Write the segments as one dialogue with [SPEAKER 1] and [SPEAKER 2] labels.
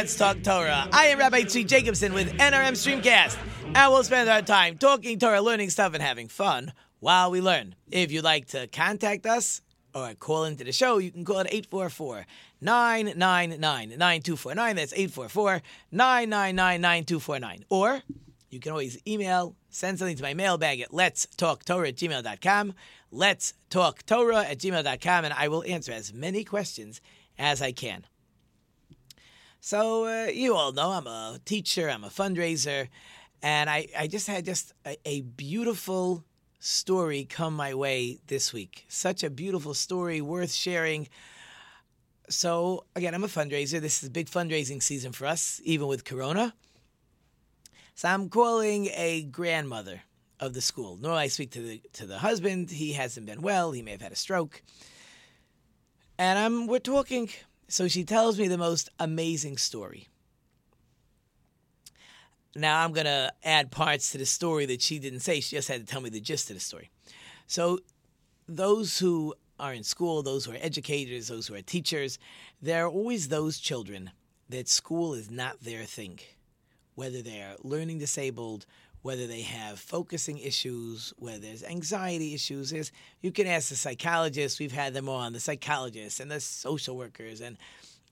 [SPEAKER 1] Let's Talk Torah. I am Rabbi Tzvi Jacobson with NRM Streamcast, and we'll spend our time talking Torah, learning stuff, and having fun while we learn. If you'd like to contact us or call into the show, you can call at 844 999 9249. That's 844 999 9249. Or you can always email, send something to my mailbag at let's talk Torah at gmail.com. Let's talk Torah at gmail.com, and I will answer as many questions as I can. So, uh, you all know I'm a teacher, I'm a fundraiser, and I, I just had just a, a beautiful story come my way this week. Such a beautiful story, worth sharing. So, again, I'm a fundraiser. This is a big fundraising season for us, even with Corona. So, I'm calling a grandmother of the school. Normally, I speak to the to the husband. He hasn't been well. He may have had a stroke. And I'm we're talking. So she tells me the most amazing story. Now I'm gonna add parts to the story that she didn't say. She just had to tell me the gist of the story. So those who are in school, those who are educators, those who are teachers, there are always those children that school is not their thing. Whether they're learning disabled, whether they have focusing issues, whether there's anxiety issues. There's, you can ask the psychologists. We've had them on, the psychologists and the social workers, and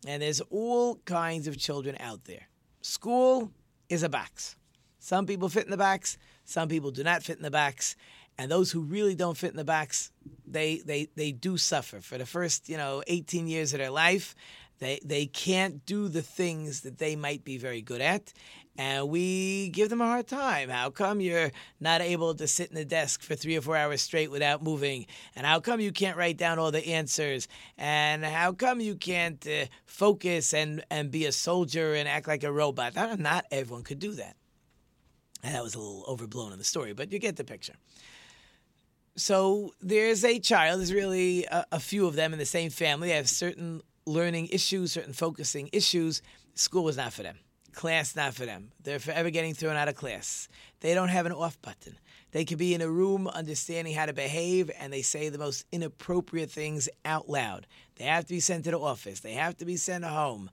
[SPEAKER 1] and there's all kinds of children out there. School is a box. Some people fit in the box. Some people do not fit in the box. And those who really don't fit in the box, they they they do suffer for the first you know 18 years of their life. They they can't do the things that they might be very good at, and we give them a hard time. How come you're not able to sit in the desk for three or four hours straight without moving? And how come you can't write down all the answers? And how come you can't uh, focus and, and be a soldier and act like a robot? Not, not everyone could do that. And that was a little overblown in the story, but you get the picture. So there's a child, there's really a, a few of them in the same family. They have certain learning issues, certain focusing issues. School was not for them class not for them. They're forever getting thrown out of class. They don't have an off button. They could be in a room understanding how to behave and they say the most inappropriate things out loud. They have to be sent to the office. They have to be sent home.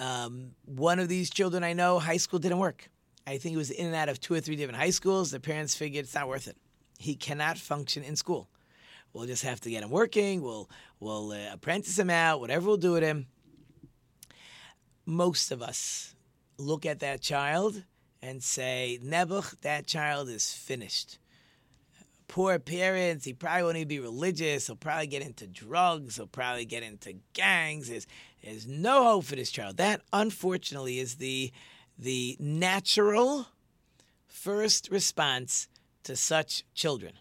[SPEAKER 1] Um, one of these children I know, high school didn't work. I think he was in and out of two or three different high schools. The parents figured it's not worth it. He cannot function in school. We'll just have to get him working. We'll we'll uh, apprentice him out. Whatever we'll do with him. Most of us look at that child and say, Nebuch, that child is finished. Poor parents, he probably won't even be religious. He'll probably get into drugs. He'll probably get into gangs. There's, there's no hope for this child. That, unfortunately, is the, the natural first response to such children.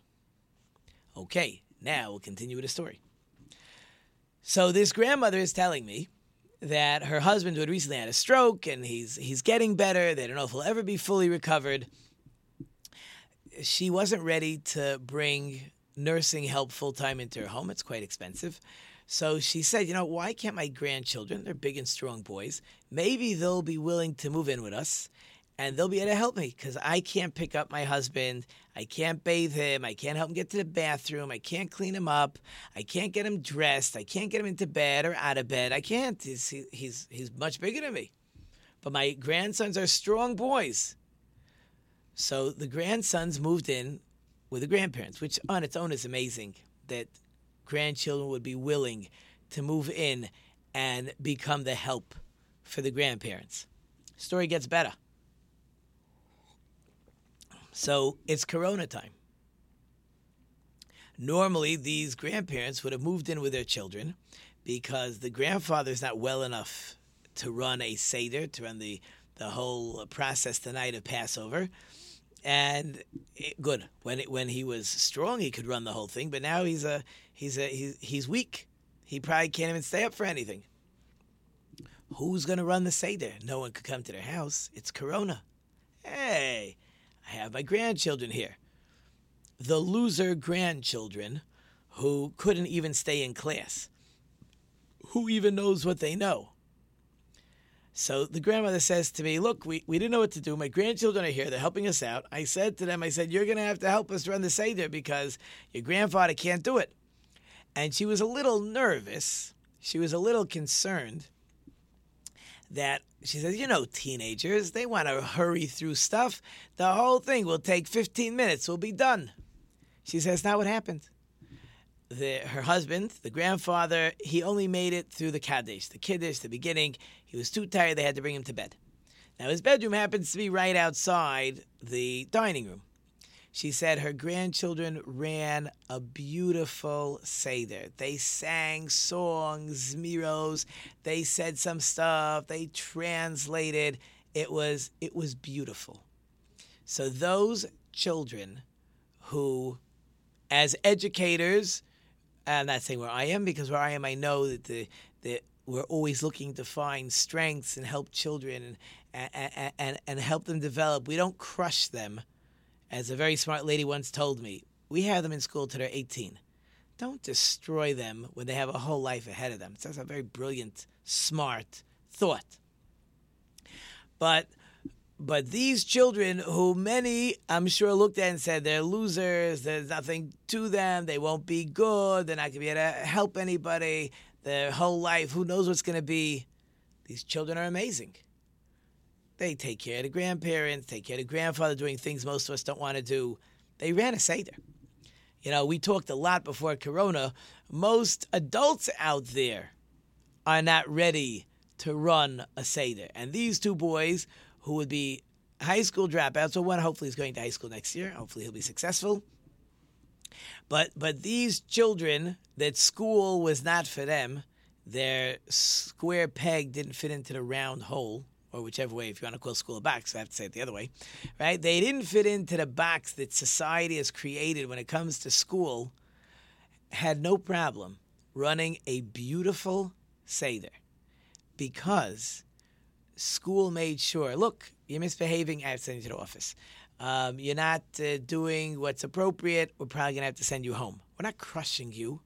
[SPEAKER 1] Okay, now we'll continue with the story. So, this grandmother is telling me that her husband who had recently had a stroke and he's he's getting better. They don't know if he'll ever be fully recovered. She wasn't ready to bring nursing help full time into her home. It's quite expensive. So she said, you know, why can't my grandchildren, they're big and strong boys, maybe they'll be willing to move in with us and they'll be able to help me because I can't pick up my husband. I can't bathe him. I can't help him get to the bathroom. I can't clean him up. I can't get him dressed. I can't get him into bed or out of bed. I can't. He's, he's, he's much bigger than me. But my grandsons are strong boys. So the grandsons moved in with the grandparents, which on its own is amazing that grandchildren would be willing to move in and become the help for the grandparents. Story gets better. So it's Corona time. Normally, these grandparents would have moved in with their children because the grandfather is not well enough to run a Seder, to run the, the whole process the night of Passover. And it, good when it, when he was strong, he could run the whole thing. But now he's a he's a he's, he's weak. He probably can't even stay up for anything. Who's going to run the Seder? No one could come to their house. It's Corona. Hey, I have my grandchildren here. The loser grandchildren who couldn't even stay in class. Who even knows what they know? So the grandmother says to me, Look, we, we didn't know what to do. My grandchildren are here. They're helping us out. I said to them, I said, You're going to have to help us run the Seder because your grandfather can't do it. And she was a little nervous. She was a little concerned that she says, You know, teenagers, they want to hurry through stuff. The whole thing will take 15 minutes, we'll be done. She says, Not what happened. The, her husband, the grandfather, he only made it through the Kaddish, the Kiddush, the beginning. He was too tired, they had to bring him to bed. Now, his bedroom happens to be right outside the dining room. She said her grandchildren ran a beautiful Seder. They sang songs, miros, they said some stuff, they translated. It was it was beautiful. So those children who as educators, I'm not saying where I am because where I am I know that the that we're always looking to find strengths and help children and, and, and, and help them develop. We don't crush them as a very smart lady once told me, we have them in school till they're 18. Don't destroy them when they have a whole life ahead of them. That's a very brilliant, smart thought. But but these children, who many I'm sure looked at and said they're losers, there's nothing to them, they won't be good, they're not going to be able to help anybody, their whole life, who knows what's going to be. These children are amazing. They take care of the grandparents, take care of the grandfather, doing things most of us don't want to do. They ran a Seder. You know, we talked a lot before Corona. Most adults out there are not ready to run a Seder. And these two boys, who would be high school dropouts, so one hopefully is going to high school next year. Hopefully he'll be successful. But but these children that school was not for them, their square peg didn't fit into the round hole or whichever way, if you want to call school a box, I have to say it the other way, right? They didn't fit into the box that society has created when it comes to school, had no problem running a beautiful Seder because school made sure look, you're misbehaving, I have to send you to the office. Um, you're not uh, doing what's appropriate, we're probably going to have to send you home. We're not crushing you.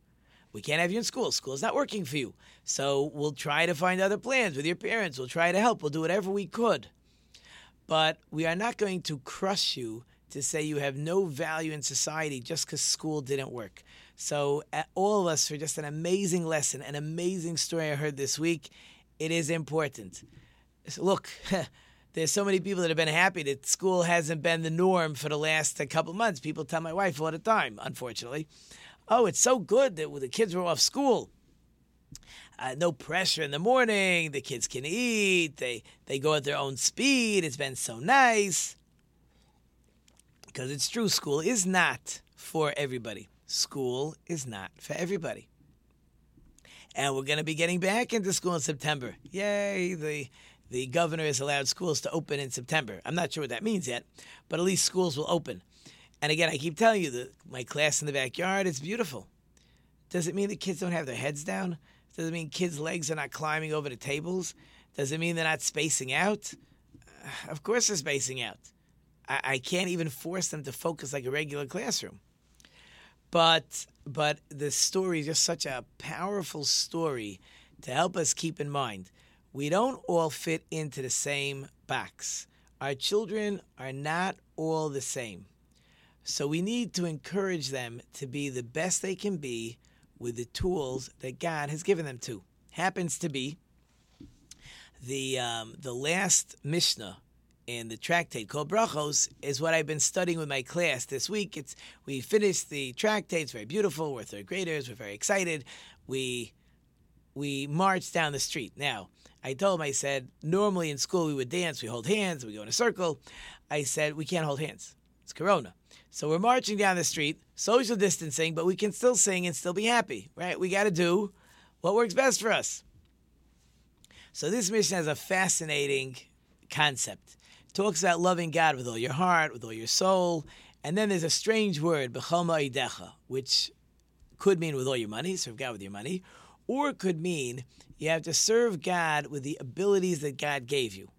[SPEAKER 1] We can't have you in school. School's not working for you. So we'll try to find other plans with your parents. We'll try to help. We'll do whatever we could. But we are not going to crush you to say you have no value in society just because school didn't work. So, all of us, for just an amazing lesson, an amazing story I heard this week, it is important. So look, there's so many people that have been happy that school hasn't been the norm for the last uh, couple months. People tell my wife all the time, unfortunately oh, it's so good that the kids were off school. Uh, no pressure in the morning. The kids can eat. They they go at their own speed. It's been so nice. Because it's true, school is not for everybody. School is not for everybody. And we're going to be getting back into school in September. Yay! The the governor has allowed schools to open in September. I'm not sure what that means yet, but at least schools will open. And again, I keep telling you that my class in the backyard is beautiful. Does it mean the kids don't have their heads down? Does it mean kids' legs are not climbing over the tables? Does it mean they're not spacing out? Uh, of course they're spacing out. I, I can't even force them to focus like a regular classroom. But but the story is just such a powerful story to help us keep in mind. We don't all fit into the same box. Our children are not all the same. So we need to encourage them to be the best they can be with the tools that God has given them to. Happens to be the um, the last Mishnah in the tractate called Brachos is what I've been studying with my class this week. It's we finished the tractate. It's very beautiful. We're third graders. We're very excited. We we marched down the street. Now I told them I said normally in school we would dance. We hold hands. We go in a circle. I said we can't hold hands. It's Corona. So we're marching down the street, social distancing, but we can still sing and still be happy, right? We got to do what works best for us. So this Mishnah has a fascinating concept. It talks about loving God with all your heart, with all your soul, and then there's a strange word, b'chol which could mean with all your money, serve God with your money, or it could mean you have to serve God with the abilities that God gave you.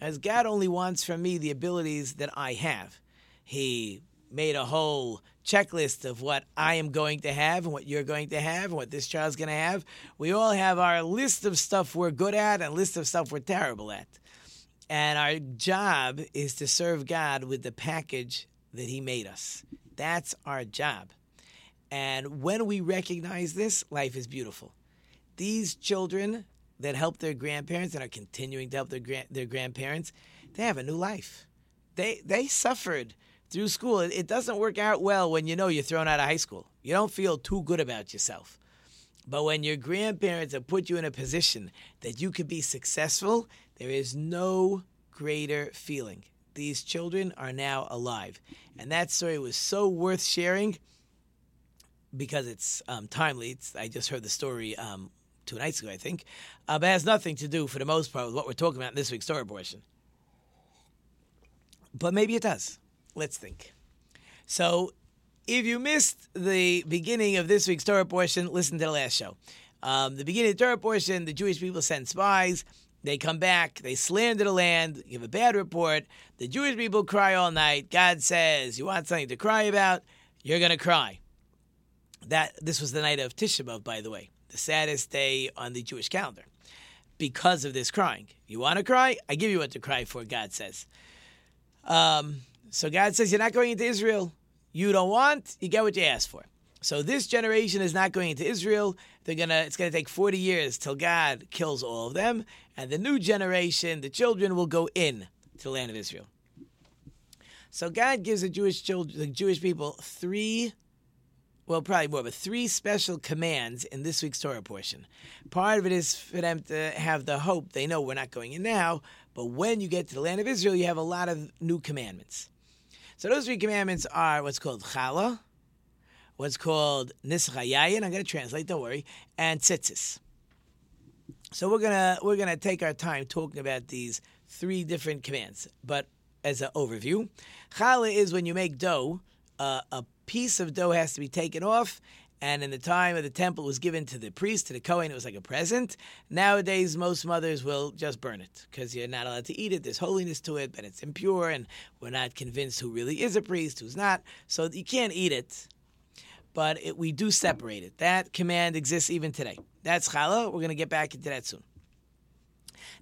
[SPEAKER 1] As God only wants from me the abilities that I have. He made a whole checklist of what I am going to have and what you're going to have and what this child's going to have. We all have our list of stuff we're good at and list of stuff we're terrible at. And our job is to serve God with the package that He made us. That's our job. And when we recognize this, life is beautiful. These children that help their grandparents and are continuing to help their, their grandparents, they have a new life. They, they suffered through school. It, doesn't work out well when you know you're thrown out of high school. You don't feel too good about yourself. But when your grandparents have put you in a position that you could be successful, there is no greater feeling. These children are now alive. And that story was so worth sharing because it's um, timely. It's, I just heard the story um, two nights ago, I think. Uh, but it has nothing to do, for the most part, with what we're talking about in this week's story portion. But maybe it does. Let's think. So, if you missed the beginning of this week's Torah portion, listen to the last show. Um, the beginning of the Torah portion, the Jewish people send spies. They come back, they slander the land, give a bad report. The Jewish people cry all night. God says, You want something to cry about? You're going to cry. That This was the night of Tisha B'Av, by the way, the saddest day on the Jewish calendar because of this crying. You want to cry? I give you what to cry for, God says. Um, so God says, You're not going into Israel. You don't want, you get what you ask for. So this generation is not going into Israel. They're gonna it's gonna take 40 years till God kills all of them, and the new generation, the children, will go in to the land of Israel. So God gives the Jewish children, the Jewish people three, well, probably more, but three special commands in this week's Torah portion. Part of it is for them to have the hope they know we're not going in now, but when you get to the land of Israel, you have a lot of new commandments. So those three commandments are what's called challah, what's called nischayayin. I'm going to translate. Don't worry. And tzitzis. So we're gonna we're gonna take our time talking about these three different commands. But as an overview, challah is when you make dough. Uh, a piece of dough has to be taken off. And in the time of the temple, it was given to the priest, to the Kohen. It was like a present. Nowadays, most mothers will just burn it because you're not allowed to eat it. There's holiness to it, but it's impure, and we're not convinced who really is a priest, who's not. So you can't eat it but it, we do separate it. That command exists even today. That's challah. We're going to get back into that soon.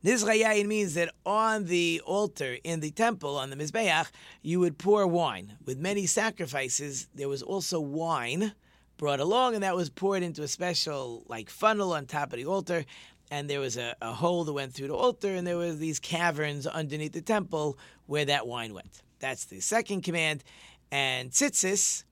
[SPEAKER 1] Nizrayayin means that on the altar in the temple, on the Mizbeach, you would pour wine. With many sacrifices, there was also wine brought along, and that was poured into a special like funnel on top of the altar. And there was a, a hole that went through the altar, and there was these caverns underneath the temple where that wine went. That's the second command. And tzitzis,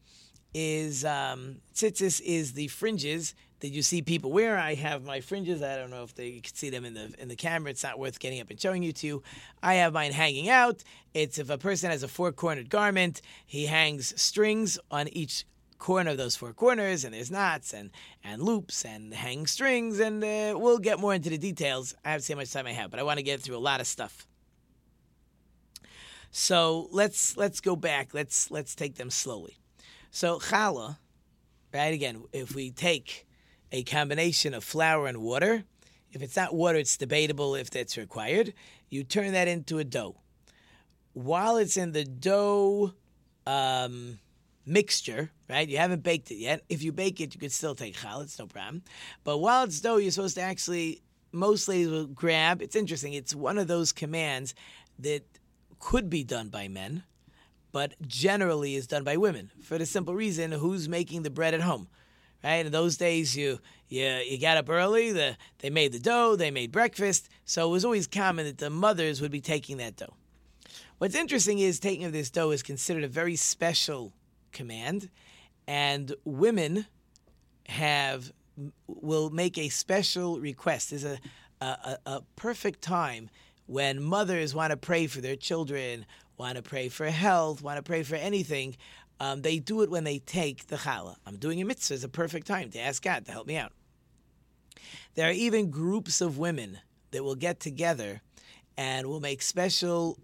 [SPEAKER 1] is um, tzitzis is the fringes that you see people wear. I have my fringes. I don't know if they can see them in the in the camera. It's not worth getting up and showing you to. I have mine hanging out. It's if a person has a four cornered garment, he hangs strings on each corner of those four corners, and there's knots and and loops and hang strings, and uh, we'll get more into the details. I have to see how much time I have, but I want to get through a lot of stuff. So let's let's go back. Let's let's take them slowly. So challah, right? Again, if we take a combination of flour and water, if it's not water, it's debatable if that's required. You turn that into a dough. While it's in the dough um, mixture, right? You haven't baked it yet. If you bake it, you could still take challah. It's no problem. But while it's dough, you're supposed to actually. Most ladies will grab. It's interesting. It's one of those commands that could be done by men but generally is done by women for the simple reason who's making the bread at home right in those days you you, you got up early the, they made the dough they made breakfast so it was always common that the mothers would be taking that dough what's interesting is taking of this dough is considered a very special command and women have will make a special request there's a, a, a perfect time when mothers want to pray for their children want to pray for health, want to pray for anything, um, they do it when they take the challah. I'm doing a mitzvah. It's a perfect time to ask God to help me out. There are even groups of women that will get together and will make special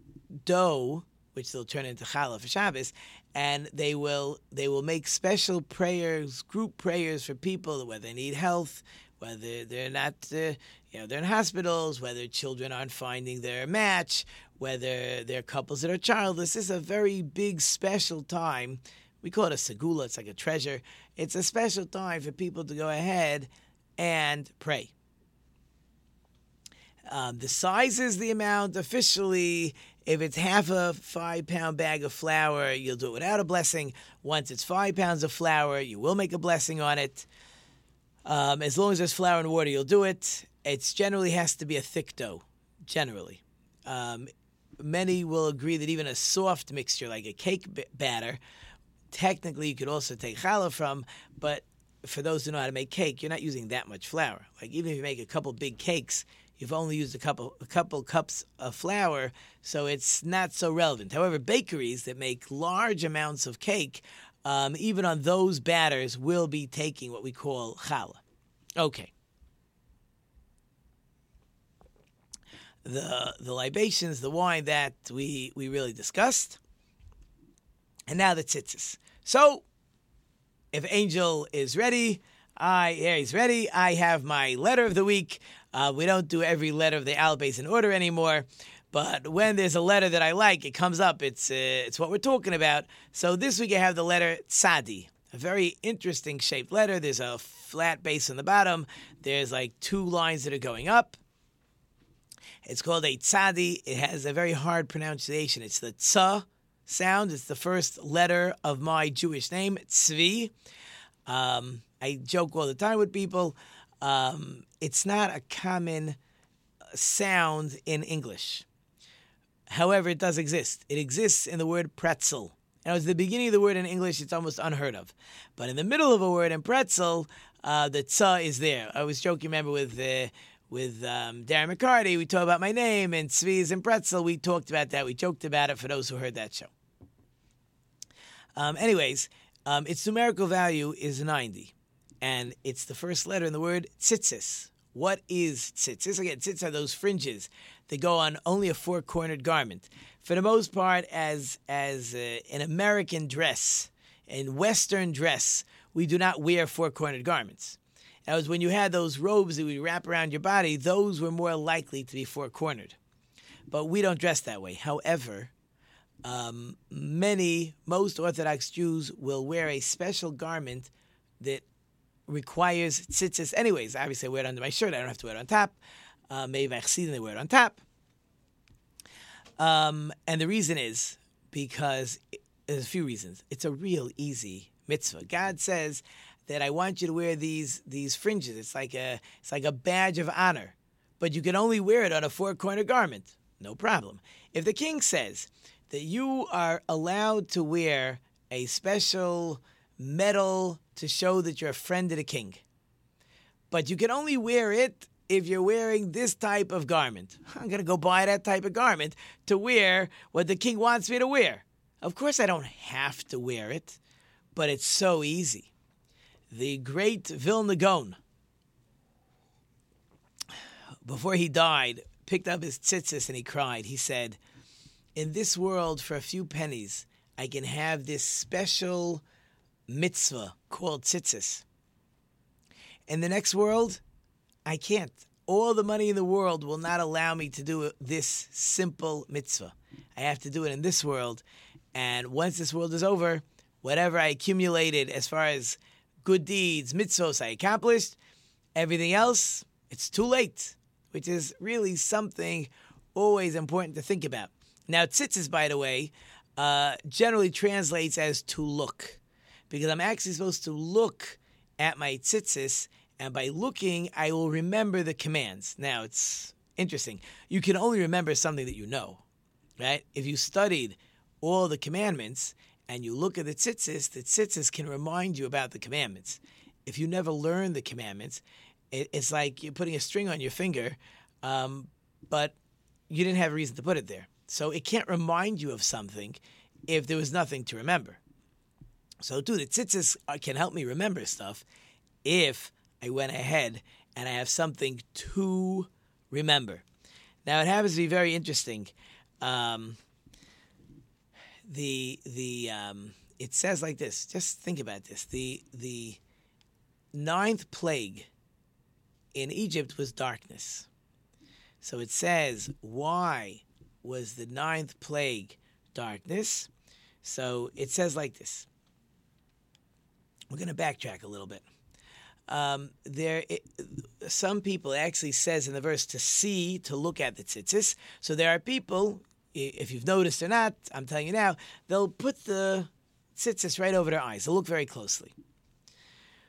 [SPEAKER 1] dough, which they'll turn into challah for Shabbos, and they will they will make special prayers, group prayers for people whether they need health, whether they're not, uh, you know, they're in hospitals, whether children aren't finding their match, whether they're couples that are childless. This is a very big, special time. We call it a segula. It's like a treasure. It's a special time for people to go ahead and pray. Um, the size is the amount officially. If it's half a five pound bag of flour, you'll do it without a blessing. Once it's five pounds of flour, you will make a blessing on it. Um, as long as there's flour and water, you'll do it. It generally has to be a thick dough, generally. Um, many will agree that even a soft mixture, like a cake batter, technically you could also take challah from, but for those who know how to make cake, you're not using that much flour. Like even if you make a couple big cakes, you've only used a couple a couple cups of flour, so it's not so relevant. However, bakeries that make large amounts of cake, um, even on those batters, will be taking what we call challah. Okay. The the libations, the wine that we we really discussed, and now the tzitzis. So, if Angel is ready, I yeah he's ready. I have my letter of the week. Uh, we don't do every letter of the alphabet in order anymore. But when there's a letter that I like, it comes up. It's uh, it's what we're talking about. So this week I have the letter tzadi, a very interesting shaped letter. There's a flat base on the bottom. There's like two lines that are going up. It's called a tzadi. It has a very hard pronunciation. It's the tsa sound. It's the first letter of my Jewish name, tzvi. Um, I joke all the time with people. Um, it's not a common sound in English. However, it does exist. It exists in the word pretzel. And at the beginning of the word in English, it's almost unheard of. But in the middle of a word in pretzel, uh, the tza is there. I was joking, remember, with uh, with um, Darren McCarty. We talked about my name and Tzvi's and pretzel. We talked about that. We joked about it for those who heard that show. Um, anyways, um, its numerical value is 90 and it's the first letter in the word tzitzis. What is tzitzis? Again, tzitzis are those fringes that go on only a four-cornered garment. For the most part, as as uh, an American dress, in Western dress, we do not wear four-cornered garments. That was when you had those robes that we wrap around your body; those were more likely to be four-cornered. But we don't dress that way. However, um, many, most Orthodox Jews will wear a special garment that requires tzitzis. Anyways, obviously I wear it under my shirt. I don't have to wear it on top. Uh, maybe I see they wear it on top. Um, and the reason is because it, there's a few reasons. It's a real easy mitzvah. God says that I want you to wear these these fringes. It's like a it's like a badge of honor, but you can only wear it on a four corner garment. No problem. If the king says that you are allowed to wear a special medal to show that you're a friend of the king. But you can only wear it if you're wearing this type of garment. I'm going to go buy that type of garment to wear what the king wants me to wear. Of course, I don't have to wear it, but it's so easy. The great Vilna before he died, picked up his tzitzis and he cried. He said, In this world, for a few pennies, I can have this special mitzvah called tzitzis. In the next world, I can't. All the money in the world will not allow me to do this simple mitzvah. I have to do it in this world. And once this world is over, whatever I accumulated as far as good deeds, mitzvahs I accomplished, everything else, it's too late, which is really something always important to think about. Now, tzitzis, by the way, uh, generally translates as to look because I'm actually supposed to look at my tzitzis, and by looking, I will remember the commands. Now, it's interesting. You can only remember something that you know, right? If you studied all the commandments and you look at the tzitzis, the tzitzis can remind you about the commandments. If you never learn the commandments, it's like you're putting a string on your finger, um, but you didn't have a reason to put it there. So it can't remind you of something if there was nothing to remember. So, too, the tzitzis can help me remember stuff if I went ahead and I have something to remember. Now, it happens to be very interesting. Um, the the um, it says like this. Just think about this. The the ninth plague in Egypt was darkness. So it says, why was the ninth plague darkness? So it says like this. We're going to backtrack a little bit. Um, there, it, some people actually says in the verse to see, to look at the tzitzis. So there are people, if you've noticed or not, I'm telling you now, they'll put the tzitzis right over their eyes. They'll look very closely.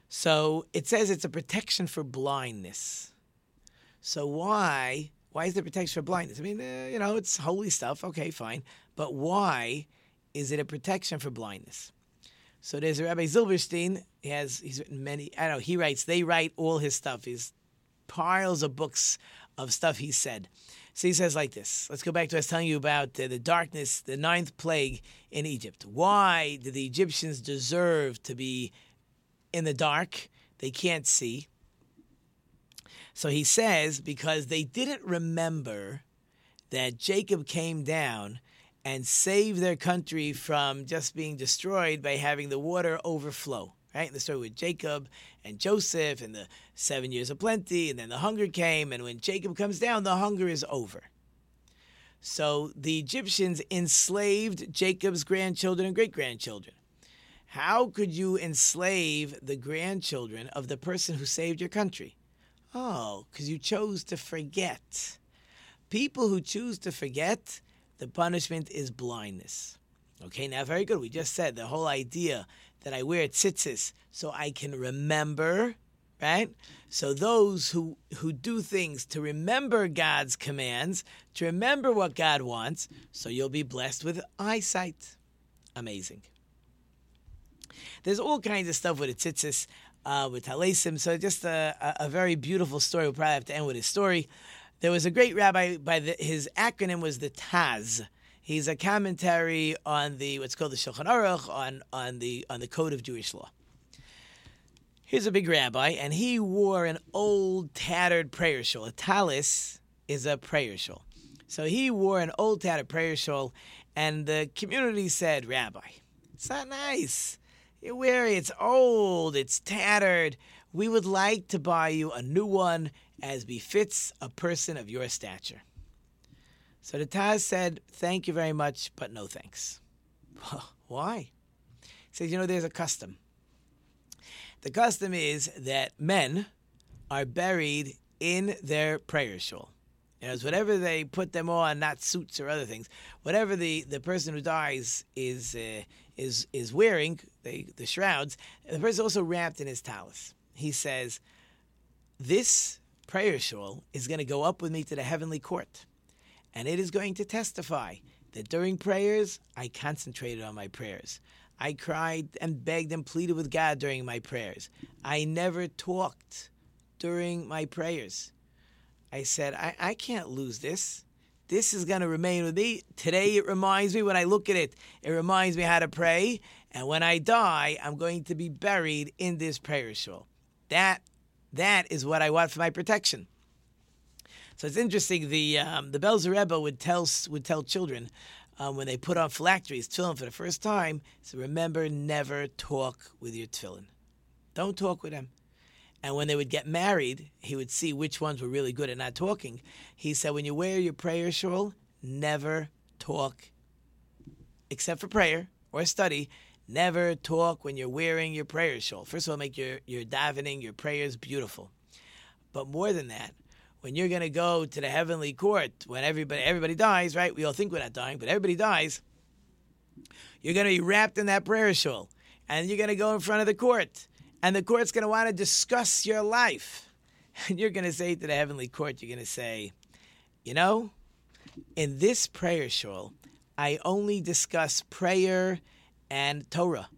[SPEAKER 1] So it says it's a protection for blindness. So why? Why is there protection for blindness? I mean, uh, you know, it's holy stuff. Okay, fine. But why is it a protection for blindness? So there's a Rabbi Zilberstein. He has he's written many. I don't know. He writes. They write all his stuff. He's piles of books of stuff he said. So he says like this. Let's go back to us telling you about uh, the darkness, the ninth plague in Egypt. Why did the Egyptians deserve to be in the dark? They can't see. So he says because they didn't remember that Jacob came down and save their country from just being destroyed by having the water overflow. Right? The story with Jacob and Joseph and the seven years of plenty, and then the hunger came, and when Jacob comes down, the hunger is over. So the Egyptians enslaved Jacob's grandchildren and great grandchildren. How could you enslave the grandchildren of the person who saved your country? Oh, because you chose to forget. People who choose to forget, the punishment is blindness. Okay, now very good. We just said the whole idea that I wear tzitzis so I can remember, right? So those who who do things to remember God's commands, to remember what God wants, so you'll be blessed with eyesight. Amazing. There's all kinds of stuff with the tzitzis, uh, with talesim. So just a, a, a, very beautiful story. We'll probably have to end with his story. There was a great rabbi by the, his acronym was the Taz. He's a commentary on the what's called the Shulchan Aruch on on the on the code of Jewish law. Here's a big rabbi, and he wore an old tattered prayer shawl. A talis is a prayer shawl. So he wore an old tattered prayer shawl, and the community said, Rabbi, it's not nice. You wear it, it's old, it's tattered. We would like to buy you a new one as befits a person of your stature. So the Taz said, Thank you very much, but no thanks. Why? He said, You know, there's a custom. The custom is that men are buried in their prayer shawl. You know, whatever they put them on, not suits or other things. Whatever the, the person who dies is uh, is is wearing, the shrouds, the person also wrapped in his talis. He says, "This prayer shawl is going to go up with me to the heavenly court, and it is going to testify that during prayers I concentrated on my prayers. I cried and begged and pleaded with God during my prayers. I never talked during my prayers." I said, I, I can't lose this. This is going to remain with me. Today, it reminds me, when I look at it, it reminds me how to pray. And when I die, I'm going to be buried in this prayer shawl. That, that is what I want for my protection. So it's interesting. The um, the Belzer Rebbe would tell would tell children um, when they put on phylacteries, tefillin for the first time, so remember never talk with your tefillin. Don't talk with them. And when they would get married, he would see which ones were really good at not talking. He said, when you wear your prayer shawl, never talk except for prayer or study. Never talk when you're wearing your prayer shawl. First of all, make your, your davening, your prayers beautiful. But more than that, when you're going to go to the heavenly court, when everybody everybody dies, right? We all think we're not dying, but everybody dies. You're going to be wrapped in that prayer shawl, and you're going to go in front of the court and the court's going to want to discuss your life. And you're going to say to the heavenly court, you're going to say, you know, in this prayer shawl, I only discuss prayer and Torah.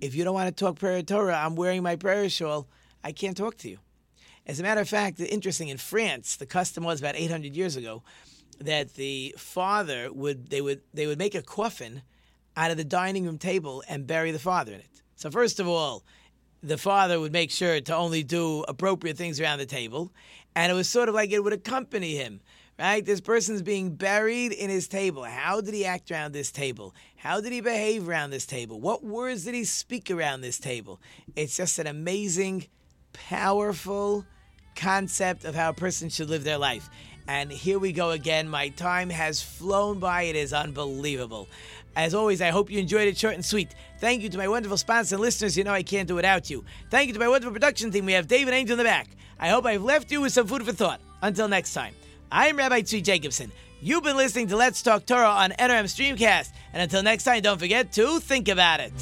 [SPEAKER 1] If you don't want to talk prayer and Torah, I'm wearing my prayer shawl. I can't talk to you. As a matter of fact, interesting in France, the custom was about 800 years ago that the father would they would they would make a coffin out of the dining room table and bury the father in it. So first of all, the father would make sure to only do appropriate things around the table. And it was sort of like it would accompany him, right? This person's being buried in his table. How did he act around this table? How did he behave around this table? What words did he speak around this table? It's just an amazing, powerful concept of how a person should live their life. And here we go again. My time has flown by. It is unbelievable. As always, I hope you enjoyed it short and sweet. Thank you to my wonderful sponsors and listeners. You know I can't do without you. Thank you to my wonderful production team. We have David Angel in the back. I hope I've left you with some food for thought. Until next time, I'm Rabbi Tzvi Jacobson. You've been listening to Let's Talk Torah on NRM Streamcast. And until next time, don't forget to think about it.